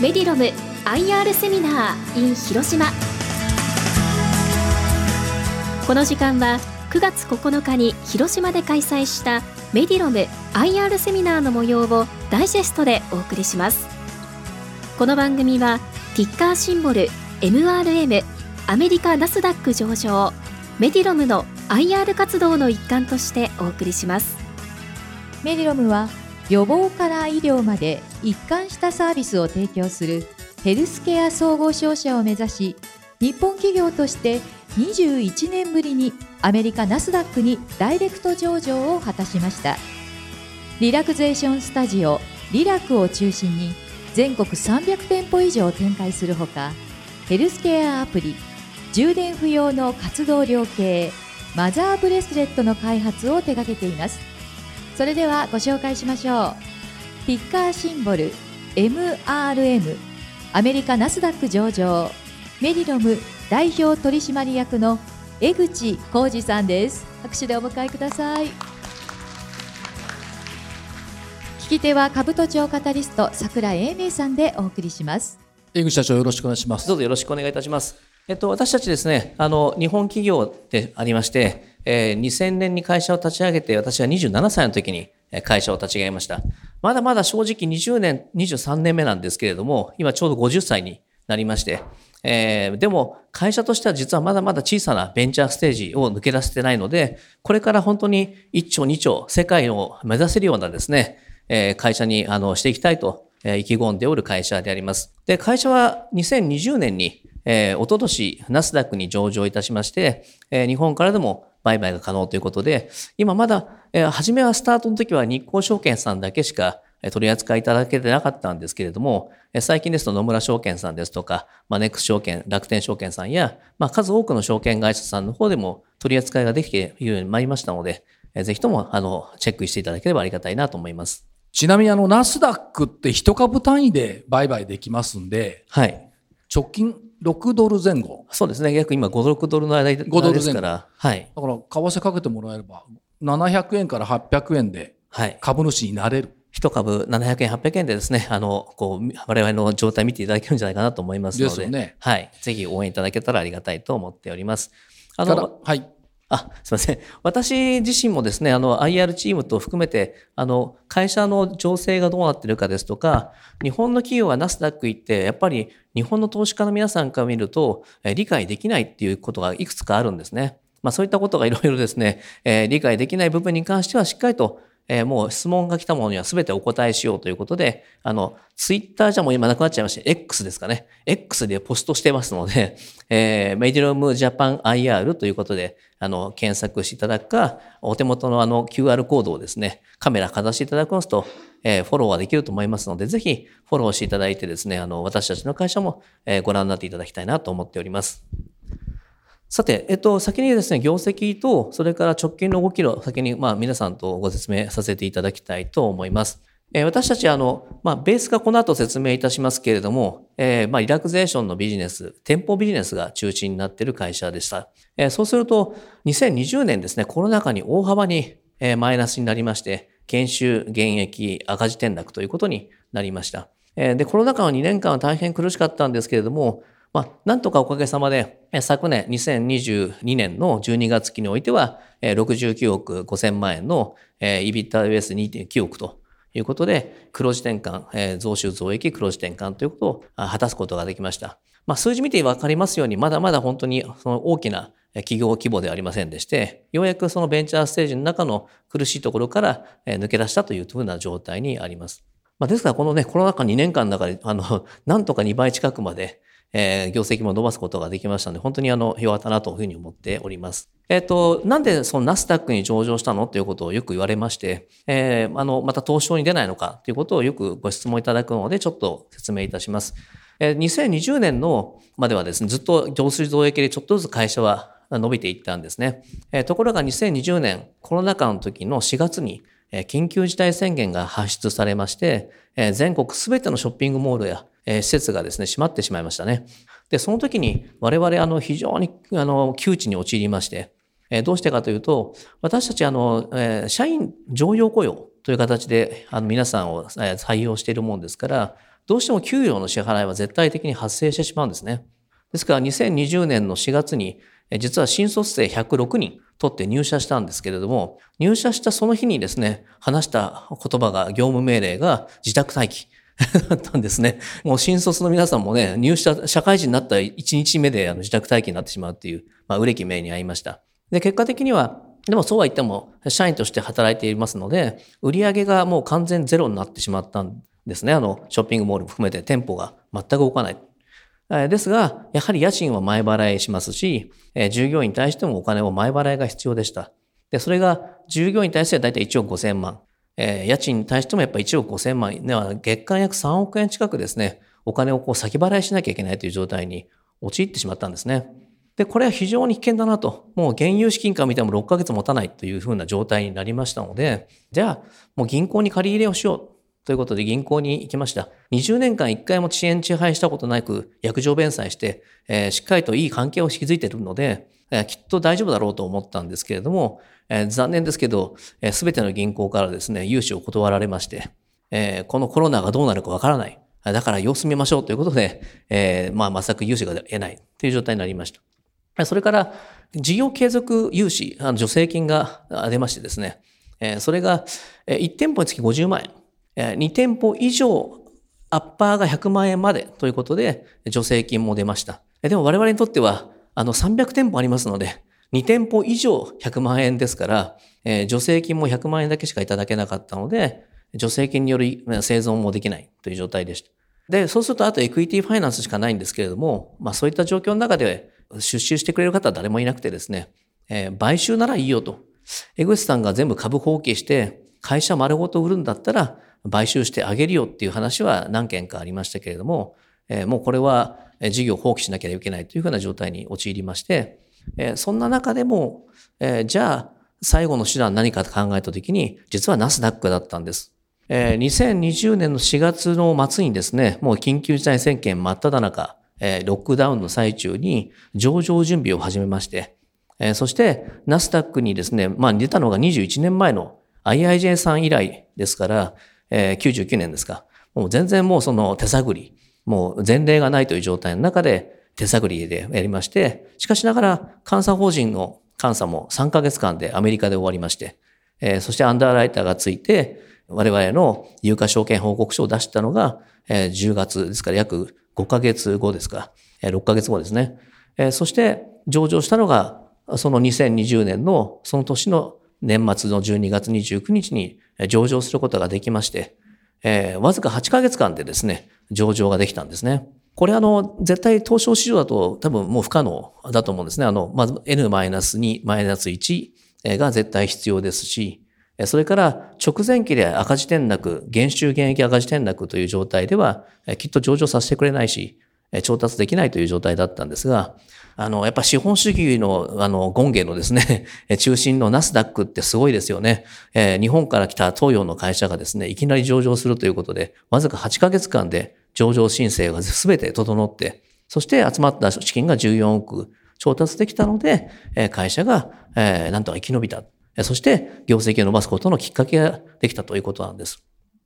メディロム IR セミナー in 広島この時間は9月9日に広島で開催したメディロム IR セミナーの模様をダイジェストでお送りします。この番組はティッカーシンボル MRM アメリカナスダック上場メディロムの IR 活動の一環としてお送りします。メディロムは予防から医療まで一貫したサービスを提供するヘルスケア総合商社を目指し日本企業として21年ぶりにアメリカナスダックにダイレクト上場を果たしました。リラクゼーションスタジオリラクを中心に全国300店舗以上展開するほかヘルスケアアプリ充電不要の活動量計マザーブレスレットの開発を手掛けています。それではご紹介しましょう。ティッカーシンボル MRM アメリカナスダック上場メディロム代表取締役の江口浩二さんです。拍手でお迎えください。聞き手は兜町カタリスト桜井英明さんでお送りします。江口社長よろしくお願いします。どうぞよろしくお願いいたします。えっと私たちですねあの日本企業でありましてえー、2000年に会社を立ち上げて、私は27歳の時に会社を立ち上げました。まだまだ正直20年、23年目なんですけれども、今ちょうど50歳になりまして、えー、でも会社としては実はまだまだ小さなベンチャーステージを抜け出せてないので、これから本当に1兆2兆世界を目指せるようなですね、えー、会社にあのしていきたいと、意気込んでおる会社であります。で、会社は2020年に、えー、おととしナスダックに上場いたしまして、えー、日本からでも売買が可能ということで、今まだ、えー、初めはスタートの時は日興証券さんだけしか取り扱いいただけてなかったんですけれども、最近ですと野村証券さんですとか、まあ、ネックス証券、楽天証券さんや、まあ、数多くの証券会社さんの方でも取り扱いができているように参りましたので、ぜひとも、あの、チェックしていただければありがたいなと思います。ちなみに、あの、ナスダックって一株単位で売買できますんで、はい。直近6ドル前後。そうですね。約今5、6ドルの間5ドルですから。はい。だから、為替かけてもらえれば、700円から800円で、株主になれる。はい一株700円、800円でですね、あの、こう、我々の状態見ていただけるんじゃないかなと思いますので、でね、はい。ぜひ応援いただけたらありがたいと思っております。あの、はい。あ、すみません。私自身もですね、あの、IR チームと含めて、あの、会社の情勢がどうなってるかですとか、日本の企業がナスダック行って、やっぱり日本の投資家の皆さんから見ると、え理解できないっていうことがいくつかあるんですね。まあそういったことがいろいろですね、えー、理解できない部分に関してはしっかりとえー、もう質問が来たものには全てお答えしようということで、あの、ツイッターじゃもう今なくなっちゃいまして、X ですかね。X でポストしてますので、えー、メディロムジャパン IR ということで、あの、検索していただくか、お手元のあの QR コードをですね、カメラかざしていただきますと、えー、フォローはできると思いますので、ぜひフォローしていただいてですね、あの、私たちの会社も、えー、ご覧になっていただきたいなと思っております。さて、えっと、先にですね、業績と、それから直近の動きの先に、まあ、皆さんとご説明させていただきたいと思います。えー、私たち、あの、まあ、ベースがこの後説明いたしますけれども、えー、まあ、リラクゼーションのビジネス、店舗ビジネスが中心になっている会社でした。えー、そうすると、2020年ですね、コロナ禍に大幅に、えー、マイナスになりまして、減収、減益、赤字転落ということになりました。えー、で、コロナ禍の2年間は大変苦しかったんですけれども、まあ、なんとかおかげさまで、昨年2022年の12月期においては、69億5000万円の EBITDA-US2.9 億ということで、黒字転換、増収増益黒字転換ということを果たすことができました。まあ、数字見てわかりますように、まだまだ本当にその大きな企業規模ではありませんでして、ようやくそのベンチャーステージの中の苦しいところから抜け出したというふうな状態にあります。まあ、ですから、このね、コロナ禍2年間の中で、あの、なんとか2倍近くまで、えー、業績も伸ばすことができましたので、本当にあの、弱ったなというふうに思っております。えっ、ー、と、なんでそのナスダックに上場したのということをよく言われまして、えー、あの、また東証に出ないのかということをよくご質問いただくので、ちょっと説明いたします。えー、2020年のまではですね、ずっと上水増益でちょっとずつ会社は伸びていったんですね。えー、ところが2020年、コロナ禍の時の4月に、緊急事態宣言が発出されまして、全国すべてのショッピングモールやえ施設がですね、閉まってしまいましたね。で、その時に我々あの非常にあの窮地に陥りまして、えどうしてかというと、私たちあの、え社員常用雇用という形であの皆さんを採用しているもんですから、どうしても給与の支払いは絶対的に発生してしまうんですね。ですから2020年の4月に、実は新卒生106人取って入社したんですけれども、入社したその日にですね、話した言葉が、業務命令が自宅待機。だったんですね。もう新卒の皆さんもね、入社、社会人になった1日目であの自宅待機になってしまうっていう、まあ、売れき命に遭いました。で、結果的には、でもそうは言っても、社員として働いていますので、売上がもう完全ゼロになってしまったんですね。あの、ショッピングモールも含めて店舗が全く動かない。ですが、やはり家賃は前払いしますし、従業員に対してもお金を前払いが必要でした。で、それが従業員に対しては大体1億5000万。えー、家賃に対してもやっぱ1億5000万円では月間約3億円近くですね、お金をこう先払いしなきゃいけないという状態に陥ってしまったんですね。で、これは非常に危険だなと。もう現有資金から見ても6ヶ月持たないというふうな状態になりましたので、じゃあもう銀行に借り入れをしようということで銀行に行きました。20年間1回も遅延遅配したことなく、約定弁済して、えー、しっかりといい関係を築いているので、きっと大丈夫だろうと思ったんですけれども、残念ですけど、す、べ、ての銀行からですね、融資を断られまして、このコロナがどうなるかわからない。だから様子見ましょうということで、え、まあ、全く融資が得ないという状態になりました。それから、事業継続融資、あの助成金が出ましてですね、それが1店舗につき50万円、2店舗以上アッパーが100万円までということで助成金も出ました。でも我々にとっては、あの300店舗ありますので、2店舗以上100万円ですから、えー、助成金も100万円だけしかいただけなかったので、助成金による生存もできないという状態でした。で、そうするとあとエクイティファイナンスしかないんですけれども、まあそういった状況の中で出資してくれる方は誰もいなくてですね、えー、買収ならいいよと。江口さんが全部株放棄して会社丸ごと売るんだったら買収してあげるよっていう話は何件かありましたけれども、えー、もうこれは事業を放棄しなきゃいけないというふうな状態に陥りまして、そんな中でも、じゃあ、最後の手段何かと考えたときに、実はナスダックだったんです。え、2020年の4月の末にですね、もう緊急事態宣言真っ只中、ロックダウンの最中に上場準備を始めまして、そしてナスダックにですね、まあ出たのが21年前の IIJ さん以来ですから、え、99年ですか。もう全然もうその手探り、もう前例がないという状態の中で、手探りでやりまして、しかしながら監査法人の監査も3ヶ月間でアメリカで終わりまして、えー、そしてアンダーライターがついて、我々の有価証券報告書を出したのが、えー、10月ですから約5ヶ月後ですか、えー、6ヶ月後ですね。えー、そして上場したのが、その2020年のその年の年末の12月29日に上場することができまして、えー、わずか8ヶ月間でですね、上場ができたんですね。これあの、絶対東証市場だと多分もう不可能だと思うんですね。あの、まず N-2、マイナス1が絶対必要ですし、それから直前期で赤字転落、減収減益赤字転落という状態では、きっと上場させてくれないし、調達できないという状態だったんですが、あの、やっぱ資本主義の、あの、権限のですね、中心のナスダックってすごいですよね。えー、日本から来た東洋の会社がですね、いきなり上場するということで、わずか8ヶ月間で上場申請が全て整って、そして集まった資金が14億調達できたので、え会社がえ、なんとか生き延びた。そして、業績を伸ばすことのきっかけができたということなんです。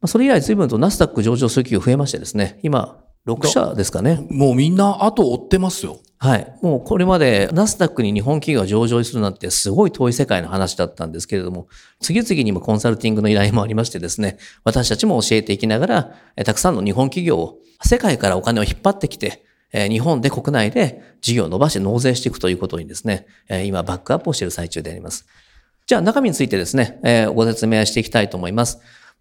それ以来随分とナスダック上場する企業増えましてですね、今、6社ですかね。もうみんな後追ってますよ。はい。もうこれまでナスダックに日本企業が上場するなんてすごい遠い世界の話だったんですけれども、次々にもコンサルティングの依頼もありましてですね、私たちも教えていきながら、たくさんの日本企業を世界からお金を引っ張ってきて、日本で国内で事業を伸ばして納税していくということにですね、今バックアップをしている最中であります。じゃあ中身についてですね、ご説明していきたいと思います。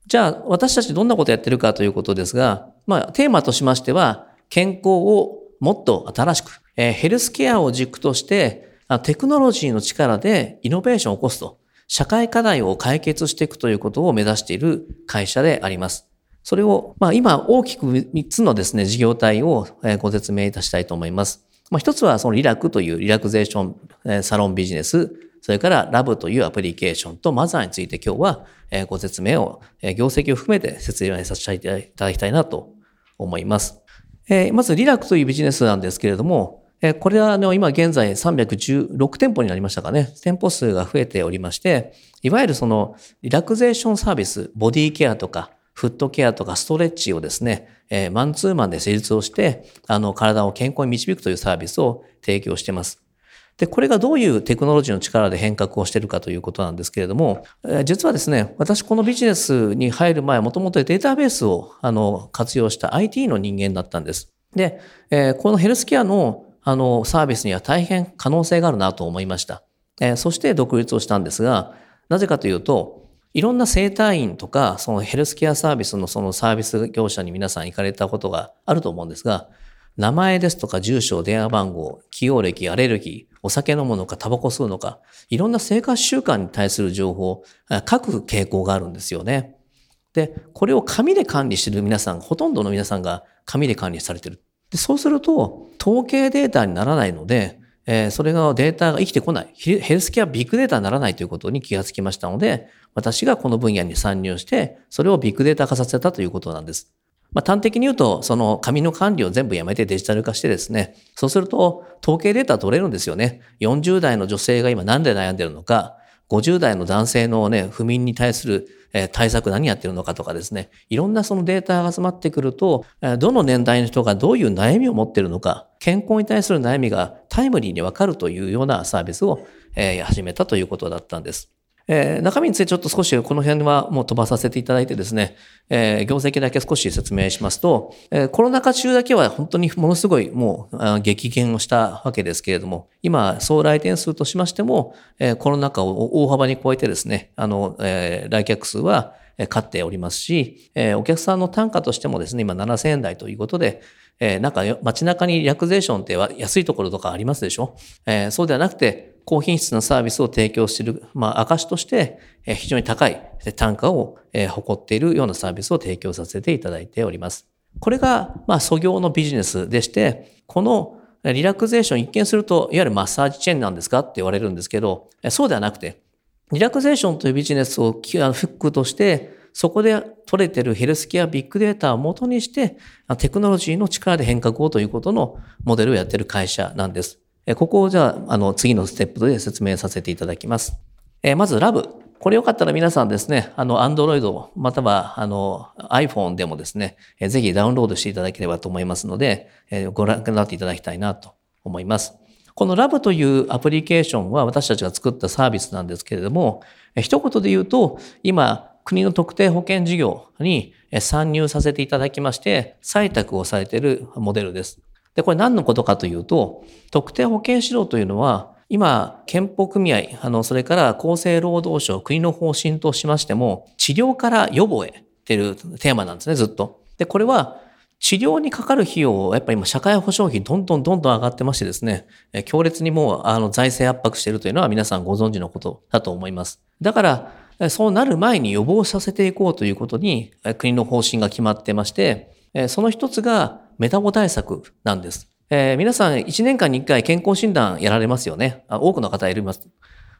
じゃあ、私たちどんなことやってるかということですが、まあ、テーマとしましては、健康をもっと新しく、えー、ヘルスケアを軸として、テクノロジーの力でイノベーションを起こすと、社会課題を解決していくということを目指している会社であります。それを、まあ、今大きく3つのですね、事業体をご説明いたしたいと思います。まあ、一つはそのリラクというリラクゼーションサロンビジネス、それからラブというアプリケーションとマザーについて今日はご説明を、業績を含めて説明させていただきたいなと思います。まずリラクというビジネスなんですけれども、これはあの今現在316店舗になりましたかね。店舗数が増えておりまして、いわゆるそのリラクゼーションサービス、ボディケアとかフットケアとかストレッチをですね、えー、マンツーマンで施術をして、あの、体を健康に導くというサービスを提供しています。で、これがどういうテクノロジーの力で変革をしているかということなんですけれどもえ、実はですね、私このビジネスに入る前、もともとデータベースをあの活用した IT の人間だったんです。で、えこのヘルスケアのあのサービスには大変可能性があるなと思いました。えそして独立をしたんですが、なぜかというと、いろんな生体院とか、そのヘルスケアサービスのそのサービス業者に皆さん行かれたことがあると思うんですが、名前ですとか住所、電話番号、起用歴、アレルギー、お酒飲むのか、タバコ吸うのか、いろんな生活習慣に対する情報を書く傾向があるんですよね。で、これを紙で管理している皆さん、ほとんどの皆さんが紙で管理されている。でそうすると、統計データにならないので、えー、それがデータが生きてこない。ヘルスケアビッグデータにならないということに気がつきましたので、私がこの分野に参入して、それをビッグデータ化させたということなんです。まあ、端的に言うと、その紙の管理を全部やめてデジタル化してですね、そうすると統計データ取れるんですよね。40代の女性が今何で悩んでるのか、50代の男性のね、不眠に対する対策何やってるのかとかですね、いろんなそのデータが集まってくると、どの年代の人がどういう悩みを持ってるのか、健康に対する悩みがタイムリーにわかるというようなサービスを始めたということだったんです。えー、中身についてちょっと少しこの辺はもう飛ばさせていただいてですね、えー、業績だけ少し説明しますと、えー、コロナ禍中だけは本当にものすごいもう激減をしたわけですけれども、今、総来店数としましても、えー、コロナ禍を大幅に超えてですね、あの、えー、来客数は勝っておりますし、え、お客さんの単価としてもですね、今7000円台ということで、え、なんか街中にリラクゼーションって安いところとかありますでしょ、え、そうではなくて、高品質なサービスを提供している、まあ、証として、非常に高い単価を誇っているようなサービスを提供させていただいております。これが、まあ、素業のビジネスでして、このリラクゼーション一見すると、いわゆるマッサージチェーンなんですかって言われるんですけど、そうではなくて、リラクゼーションというビジネスをフックとして、そこで取れているヘルスケアビッグデータを元にして、テクノロジーの力で変革をということのモデルをやっている会社なんです。ここをじゃあ、あの、次のステップで説明させていただきます。えまず、ラブ。これよかったら皆さんですね、あの、Android または、あの、iPhone でもですね、ぜひダウンロードしていただければと思いますので、ご覧になっていただきたいなと思います。このラブというアプリケーションは私たちが作ったサービスなんですけれども、一言で言うと、今、国の特定保険事業に参入させていただきまして、採択をされているモデルです。で、これ何のことかというと、特定保険指導というのは、今、憲法組合、あの、それから厚生労働省、国の方針としましても、治療から予防へっていうテーマなんですね、ずっと。で、これは、治療にかかる費用を、やっぱり今、社会保障費どんどんどんどん上がってましてですね、強烈にもう、あの、財政圧迫しているというのは皆さんご存知のことだと思います。だから、そうなる前に予防させていこうということに、国の方針が決まってまして、その一つが、メタボ対策なんです。えー、皆さん1年間に1回健康診断やられますよね。多くの方います。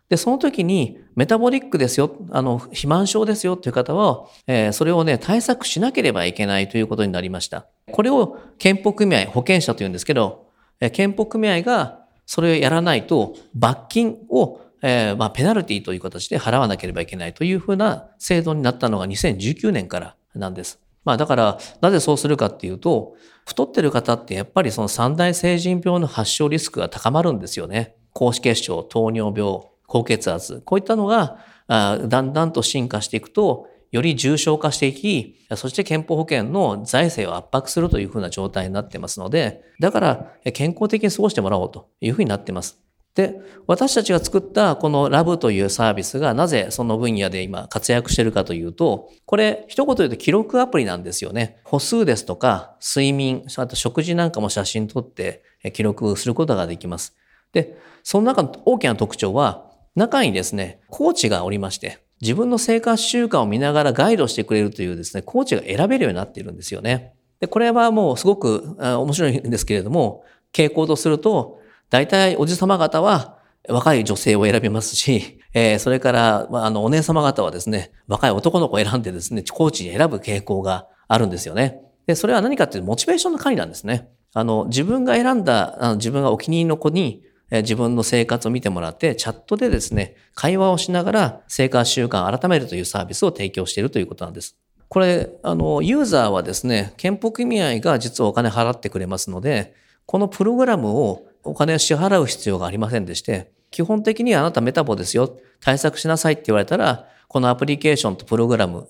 で、その時にメタボリックですよ、あの、肥満症ですよという方は、えー、それをね、対策しなければいけないということになりました。これを健保組合、保険者というんですけど、えー、健保組合がそれをやらないと罰金をえー、まあ、ペナルティという形で払わなければいけないというふうな制度になったのが2019年からなんです。まあだから、なぜそうするかっていうと、太ってる方ってやっぱりその三大成人病の発症リスクが高まるんですよね。高脂血症、糖尿病、高血圧。こういったのが、あだんだんと進化していくと、より重症化していき、そして健康保険の財政を圧迫するというふうな状態になってますので、だから健康的に過ごしてもらおうというふうになってます。で、私たちが作ったこのラブというサービスがなぜその分野で今活躍しているかというと、これ一言で言うと記録アプリなんですよね。歩数ですとか睡眠、あと食事なんかも写真撮って記録することができます。で、その中の大きな特徴は、中にですね、コーチがおりまして、自分の生活習慣を見ながらガイドしてくれるというですね、コーチが選べるようになっているんですよね。で、これはもうすごく面白いんですけれども、傾向とすると、大体おじさま方は若い女性を選びますし、えー、それから、あの、お姉様方はですね、若い男の子を選んでですね、コーチに選ぶ傾向があるんですよね。で、それは何かっていうと、モチベーションの管理なんですね。あの、自分が選んだ、あの自分がお気に入りの子に、自分の生活を見てもらって、チャットでですね、会話をしながら生活習慣を改めるというサービスを提供しているということなんです。これ、あの、ユーザーはですね、健保組合が実はお金払ってくれますので、このプログラムをお金を支払う必要がありませんでして、基本的にあなたメタボですよ、対策しなさいって言われたら、このアプリケーションとプログラム、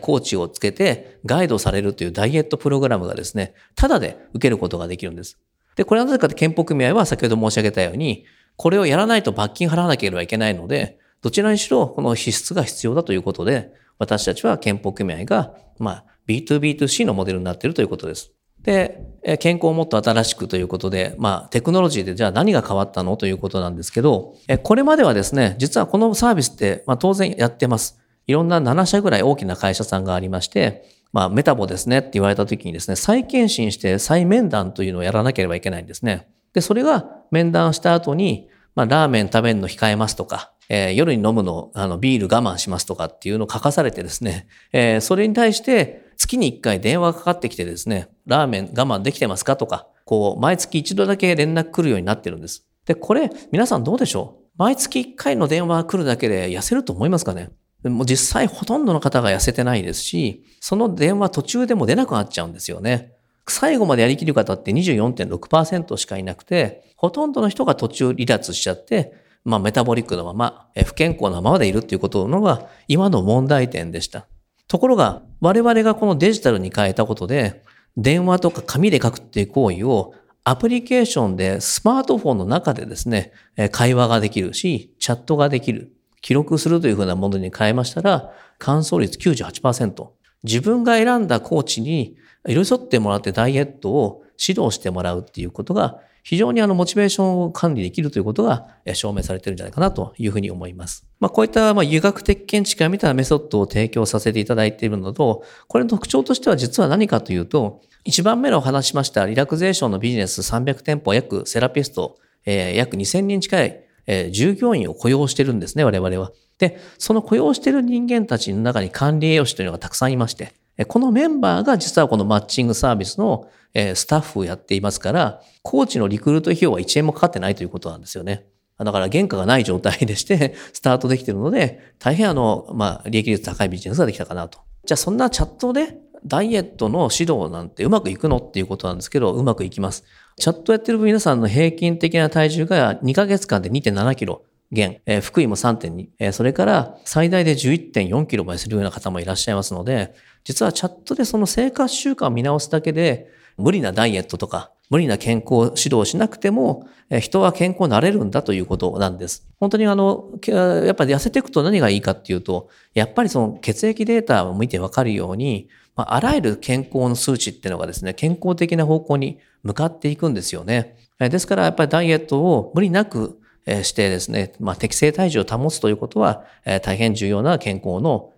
コーチをつけてガイドされるというダイエットプログラムがですね、ただで受けることができるんです。で、これはなぜかって健保組合は先ほど申し上げたように、これをやらないと罰金払わなければいけないので、どちらにしろこの支出が必要だということで、私たちは健保組合が、まあ、B2B2C のモデルになっているということです。で、健康をもっと新しくということで、まあ、テクノロジーでじゃあ何が変わったのということなんですけど、これまではですね、実はこのサービスって、まあ、当然やってます。いろんな7社ぐらい大きな会社さんがありまして、まあ、メタボですねって言われた時にですね、再検診して再面談というのをやらなければいけないんですね。で、それが面談した後に、まあ、ラーメン食べるの控えますとか、えー、夜に飲むの、あの、ビール我慢しますとかっていうのを書かされてですね、えー、それに対して、月に1回電話がかかってきてですね、ラーメン我慢できてますかとか、こう、毎月一度だけ連絡来るようになってるんです。で、これ、皆さんどうでしょう？毎月1回の電話来るだけで痩せると思いますかね？もう実際ほとんどの方が痩せてないですし、その電話途中でも出なくなっちゃうんですよね。最後までやりきる方って24.6%しかいなくて、ほとんどの人が途中離脱しちゃって、まあメタボリックのまま、不健康なままでいるっていうことのが今の問題点でした。ところが、我々がこのデジタルに変えたことで、電話とか紙で書くっていう行為をアプリケーションでスマートフォンの中でですね、会話ができるし、チャットができる。記録するというふうなものに変えましたら、乾燥率98%。自分が選んだコーチに寄り添ってもらってダイエットを指導してもらうっていうことが、非常にあの、モチベーションを管理できるということが証明されてるんじゃないかなというふうに思います。まあ、こういったまあ医学的見地から見たメソッドを提供させていただいているのと、これの特徴としては実は何かというと、一番目のお話しましたリラクゼーションのビジネス300店舗約セラピスト、えー、約2000人近いえー、従業員を雇用してるんですね、我々は。で、その雇用してる人間たちの中に管理栄養士というのがたくさんいまして、このメンバーが実はこのマッチングサービスのスタッフをやっていますから、コーチのリクルート費用は1円もかかってないということなんですよね。だから原価がない状態でしてスタートできているので、大変あの、まあ、利益率高いビジネスができたかなと。じゃあそんなチャットでダイエットの指導なんてうまくいくのっていうことなんですけど、うまくいきます。チャットやってる皆さんの平均的な体重が2ヶ月間で2.7キロ減、えー、福井も3.2、えー、それから最大で11.4キロまでするような方もいらっしゃいますので、実はチャットでその生活習慣を見直すだけで、無理なダイエットとか、無理な健康指導をしなくても、人は健康になれるんだということなんです。本当にあの、やっぱり痩せていくと何がいいかっていうと、やっぱりその血液データを見てわかるように、まあ、あらゆる健康の数値っていうのがですね、健康的な方向に向かっていくんですよね。ですからやっぱりダイエットを無理なくしてですね、まあ、適正体重を保つということは大変重要な健康の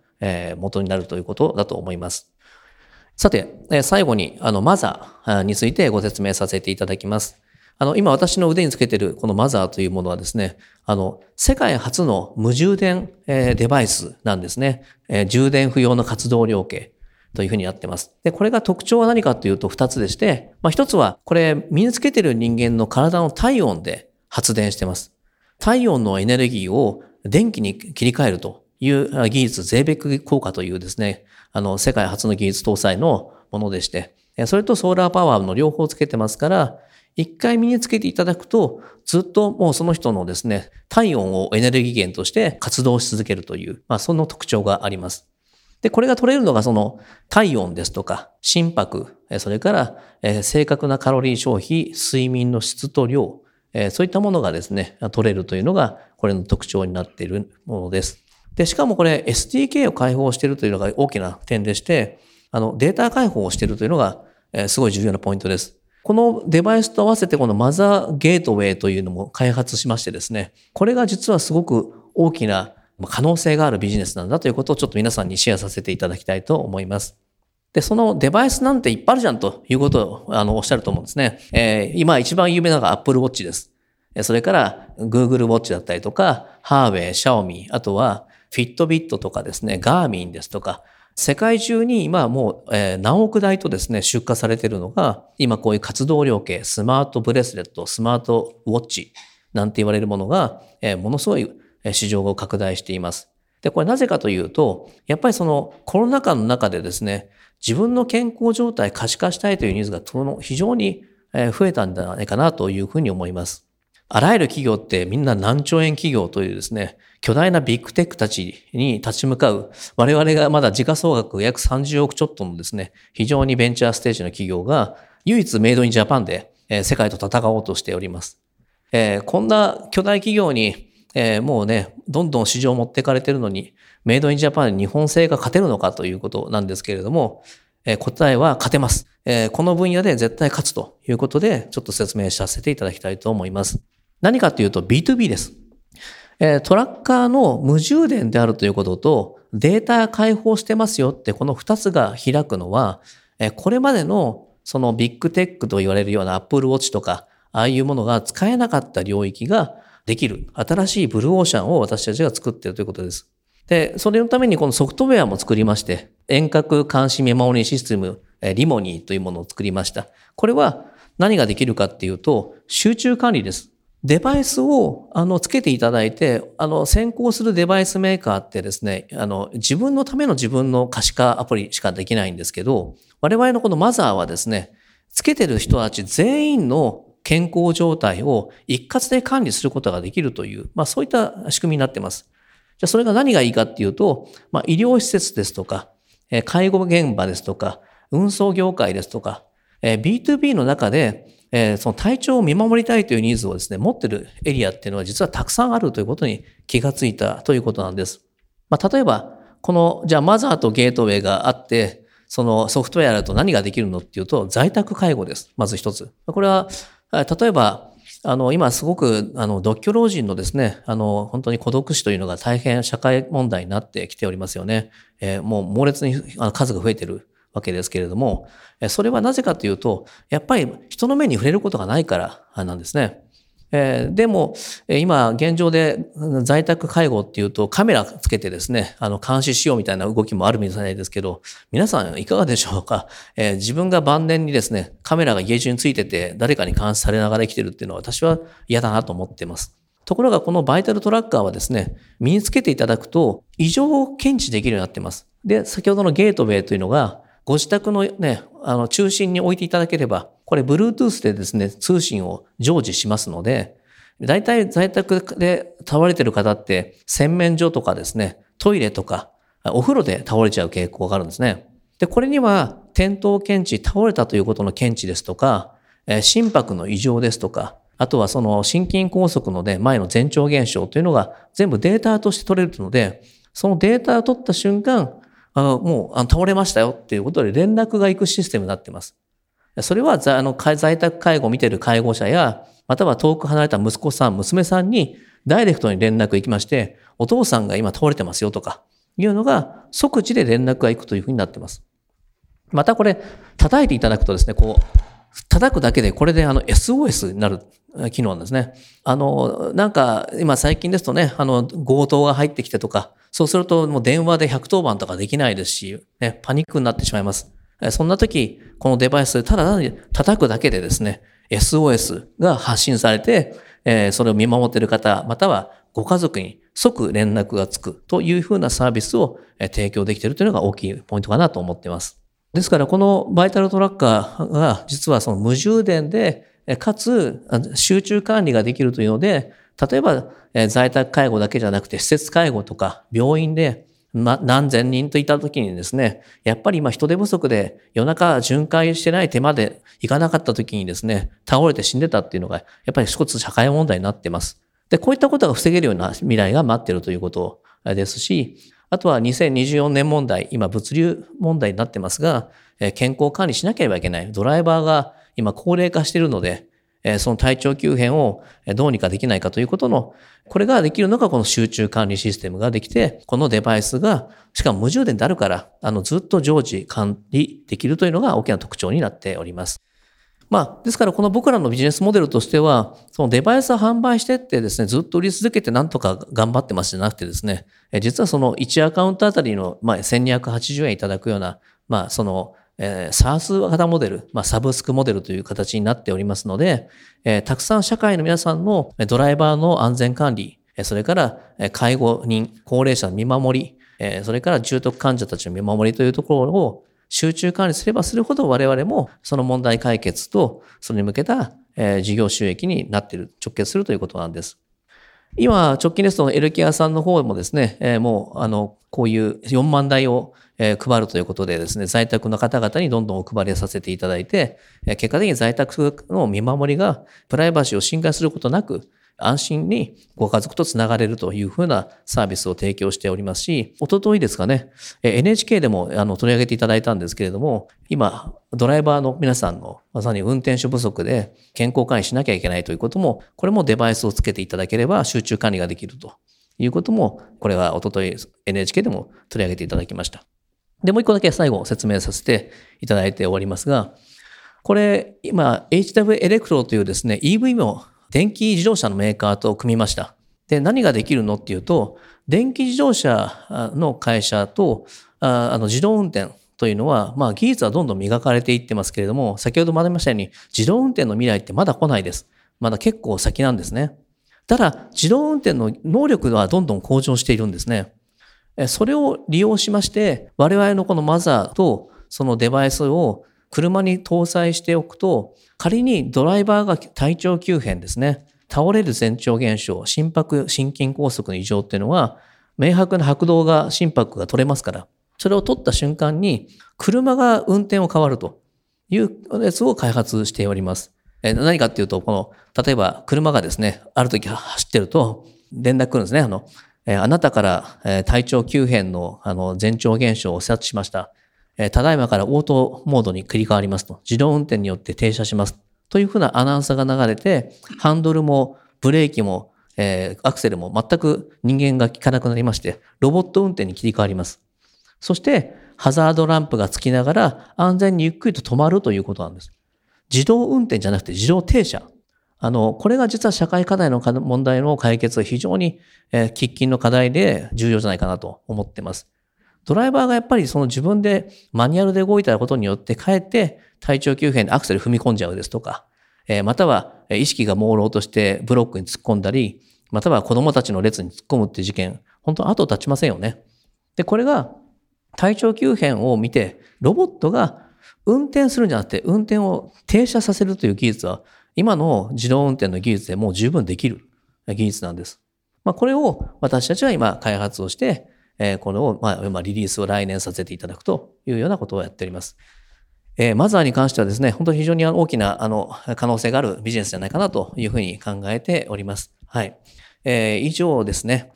元になるということだと思います。さて、最後に、あの、マザーについてご説明させていただきます。あの、今私の腕につけているこのマザーというものはですね、あの、世界初の無充電デバイスなんですね。充電不要の活動量計。というふうになってます。で、これが特徴は何かというと2つでして、まあ、1つは、これ身につけてる人間の体の体温で発電してます。体温のエネルギーを電気に切り替えるという技術、ゼーベック効果というですね、あの、世界初の技術搭載のものでして、それとソーラーパワーの両方つけてますから、一回身につけていただくと、ずっともうその人のですね、体温をエネルギー源として活動し続けるという、まあ、その特徴があります。で、これが取れるのがその体温ですとか心拍、それから正確なカロリー消費、睡眠の質と量、そういったものがですね、取れるというのがこれの特徴になっているものです。で、しかもこれ SDK を開放しているというのが大きな点でして、あのデータ開放をしているというのがすごい重要なポイントです。このデバイスと合わせてこのマザーゲートウェイというのも開発しましてですね、これが実はすごく大きな可能性があるビジネスなんだということをちょっと皆さんにシェアさせていただきたいと思います。で、そのデバイスなんていっぱいあるじゃんということをあのおっしゃると思うんですね。えー、今一番有名なのが Apple Watch です。それから Google Watch だったりとか、ハーウェイ、シャオミ、あとは Fitbit とかですね、ガーミンですとか、世界中に今もう、何億台とですね、出荷されているのが、今こういう活動量計、スマートブレスレット、スマートウォッチなんて言われるものが、え、ものすごい市場を拡大しています。で、これなぜかというと、やっぱりそのコロナ禍の中でですね、自分の健康状態可視化したいというニーズが非常に増えたんじゃないかなというふうに思います。あらゆる企業ってみんな何兆円企業というですね、巨大なビッグテックたちに立ち向かう、我々がまだ時価総額約30億ちょっとのですね、非常にベンチャーステージの企業が唯一メイドインジャパンで世界と戦おうとしております。えー、こんな巨大企業に、えー、もうね、どんどん市場を持っていかれてるのに、メイドインジャパン日本製が勝てるのかということなんですけれども、えー、答えは勝てます、えー。この分野で絶対勝つということで、ちょっと説明させていただきたいと思います。何かというと B2B です。えー、トラッカーの無充電であるということと、データ解放してますよってこの二つが開くのは、えー、これまでのそのビッグテックと言われるような Apple Watch とか、ああいうものが使えなかった領域ができる。新しいブルーオーシャンを私たちが作っているということです。で、それのためにこのソフトウェアも作りまして、遠隔監視見守りシステム、リモニーというものを作りました。これは何ができるかっていうと、集中管理です。デバイスを、あの、つけていただいて、あの、先行するデバイスメーカーってですね、あの、自分のための自分の可視化アプリしかできないんですけど、我々のこのマザーはですね、つけてる人たち全員の健康状態を一括で管理することができるという、まあそういった仕組みになっています。じゃあそれが何がいいかっていうと、まあ医療施設ですとか、介護現場ですとか、運送業界ですとか、B2B の中でえ、その体調を見守りたいというニーズをですね、持ってるエリアっていうのは実はたくさんあるということに気がついたということなんです。まあ例えば、この、じゃあマザーとゲートウェイがあって、そのソフトウェアだと何ができるのっていうと、在宅介護です。まず一つ。これは例えば、あの、今すごく、あの、独居老人のですね、あの、本当に孤独死というのが大変社会問題になってきておりますよね。えー、もう猛烈に数が増えてるわけですけれども、それはなぜかというと、やっぱり人の目に触れることがないからなんですね。えー、でも、今、現状で在宅介護っていうとカメラつけてですね、あの、監視しようみたいな動きもあるみたいですけど、皆さんいかがでしょうか、えー、自分が晩年にですね、カメラが家中についてて誰かに監視されながら生きてるっていうのは私は嫌だなと思ってます。ところがこのバイタルトラッカーはですね、身につけていただくと異常を検知できるようになってます。で、先ほどのゲートウェイというのが、ご自宅のね、あの、中心に置いていただければ、これ、Bluetooth でですね、通信を常時しますので、大体在宅で倒れてる方って、洗面所とかですね、トイレとか、お風呂で倒れちゃう傾向があるんですね。で、これには、転倒検知、倒れたということの検知ですとか、心拍の異常ですとか、あとはその心筋梗塞のね、前の前兆現象というのが全部データとして取れるので、そのデータを取った瞬間、あもうあ倒れましたよっていうことで連絡が行くシステムになってます。それはあの在宅介護を見ている介護者や、または遠く離れた息子さん、娘さんにダイレクトに連絡行きまして、お父さんが今倒れてますよとか、いうのが即時で連絡が行くというふうになっています。またこれ、叩いていただくとですね、こう、叩くだけでこれであの SOS になる機能なんですね。あの、なんか今最近ですとね、あの強盗が入ってきてとか、そうするともう電話で110番とかできないですし、ね、パニックになってしまいます。そんな時、このデバイス、ただ単に叩くだけでですね、SOS が発信されて、えそれを見守っている方、またはご家族に即連絡がつくというふうなサービスを提供できているというのが大きいポイントかなと思っています。ですから、このバイタルトラッカーが実はその無充電で、かつ集中管理ができるというので、例えば在宅介護だけじゃなくて施設介護とか病院でま、何千人といた時にですね、やっぱり今人手不足で夜中巡回してない手間で行かなかった時にですね、倒れて死んでたっていうのが、やっぱり一つ社会問題になってます。で、こういったことが防げるような未来が待ってるということですし、あとは2024年問題、今物流問題になってますが、健康管理しなければいけない。ドライバーが今高齢化しているので、その体調急変をどうにかできないかということの、これができるのがこの集中管理システムができて、このデバイスが、しかも無充電であるから、あの、ずっと常時管理できるというのが大きな特徴になっております。まあ、ですからこの僕らのビジネスモデルとしては、そのデバイスを販売してってですね、ずっと売り続けてなんとか頑張ってますじゃなくてですね、実はその1アカウントあたりの、まあ、1280円いただくような、まあ、その、えー、SARS 型モデル、まあ、サブスクモデルという形になっておりますので、えー、たくさん社会の皆さんのドライバーの安全管理、それから介護人、高齢者の見守り、それから重篤患者たちの見守りというところを集中管理すればするほど我々もその問題解決とそれに向けた事業収益になっている、直結するということなんです。今、直近ですと、エルケアさんの方もですね、もう、あの、こういう4万台を、え配るということでですね、在宅の方々にどんどんお配りさせていただいて、え結果的に在宅の見守りがプライバシーを侵害することなく、安心にご家族とつながれるというふうなサービスを提供しておりますし、おとといですかね、NHK でもあの取り上げていただいたんですけれども、今、ドライバーの皆さんのまさに運転手不足で健康管理しなきゃいけないということも、これもデバイスをつけていただければ集中管理ができるということも、これはおととい NHK でも取り上げていただきました。で、もう一個だけ最後説明させていただいておりますが、これ、今、HW エレクトロというですね、EV も電気自動車のメーカーと組みました。で、何ができるのっていうと、電気自動車の会社と、あの自動運転というのは、まあ技術はどんどん磨かれていってますけれども、先ほどもありましたように、自動運転の未来ってまだ来ないです。まだ結構先なんですね。ただ、自動運転の能力はどんどん向上しているんですね。それを利用しまして、我々のこのマザーとそのデバイスを車に搭載しておくと、仮にドライバーが体調急変ですね、倒れる前兆現象、心拍、心筋梗塞の異常っていうのは、明白な拍動が、心拍が取れますから、それを取った瞬間に、車が運転を変わるというやつを開発しております。え何かっていうと、この、例えば車がですね、ある時走ってると、連絡来るんですね。あの、えあなたから、え体調急変のあの前兆現象を察知しました。えただいまからオートモードに切り替わりますと、自動運転によって停車します。というふうなアナウンサーが流れて、ハンドルもブレーキも、えー、アクセルも全く人間が効かなくなりまして、ロボット運転に切り替わります。そして、ハザードランプがつきながら安全にゆっくりと止まるということなんです。自動運転じゃなくて自動停車。あの、これが実は社会課題の問題の解決は非常に、えー、喫緊の課題で重要じゃないかなと思ってます。ドライバーがやっぱりその自分でマニュアルで動いたことによってかえって体調急変でアクセル踏み込んじゃうですとか、えまたは意識が朦朧としてブロックに突っ込んだり、または子供たちの列に突っ込むっていう事件、本当後立ちませんよね。で、これが体調急変を見て、ロボットが運転するんじゃなくて、運転を停車させるという技術は、今の自動運転の技術でもう十分できる技術なんです。まあ、これを私たちは今開発をして、えー、これを、まあ、リリースを来年させていただくというようなことをやっております。えー、マザーに関してはですね、本当に非常に大きなあの可能性があるビジネスじゃないかなというふうに考えております。はい。えー、以上ですね。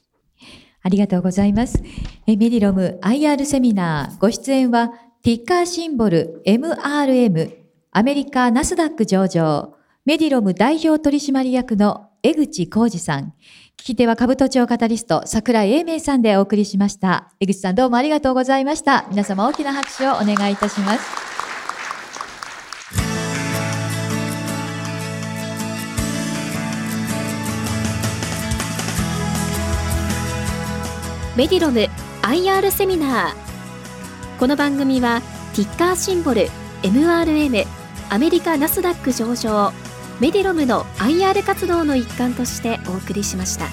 ありがとうございます。えメディロム IR セミナーご出演は、ティッカーシンボル MRM アメリカナスダック上場メディロム代表取締役の江口浩二さん。聞き手は株都庁カタリスト、桜井英明さんでお送りしました。江口さんどうもありがとうございました。皆様大きな拍手をお願いいたします。メディロム IR セミナーこの番組はティッカーシンボル MRM アメリカナスダック上場メディロムの IR 活動の一環としてお送りしました。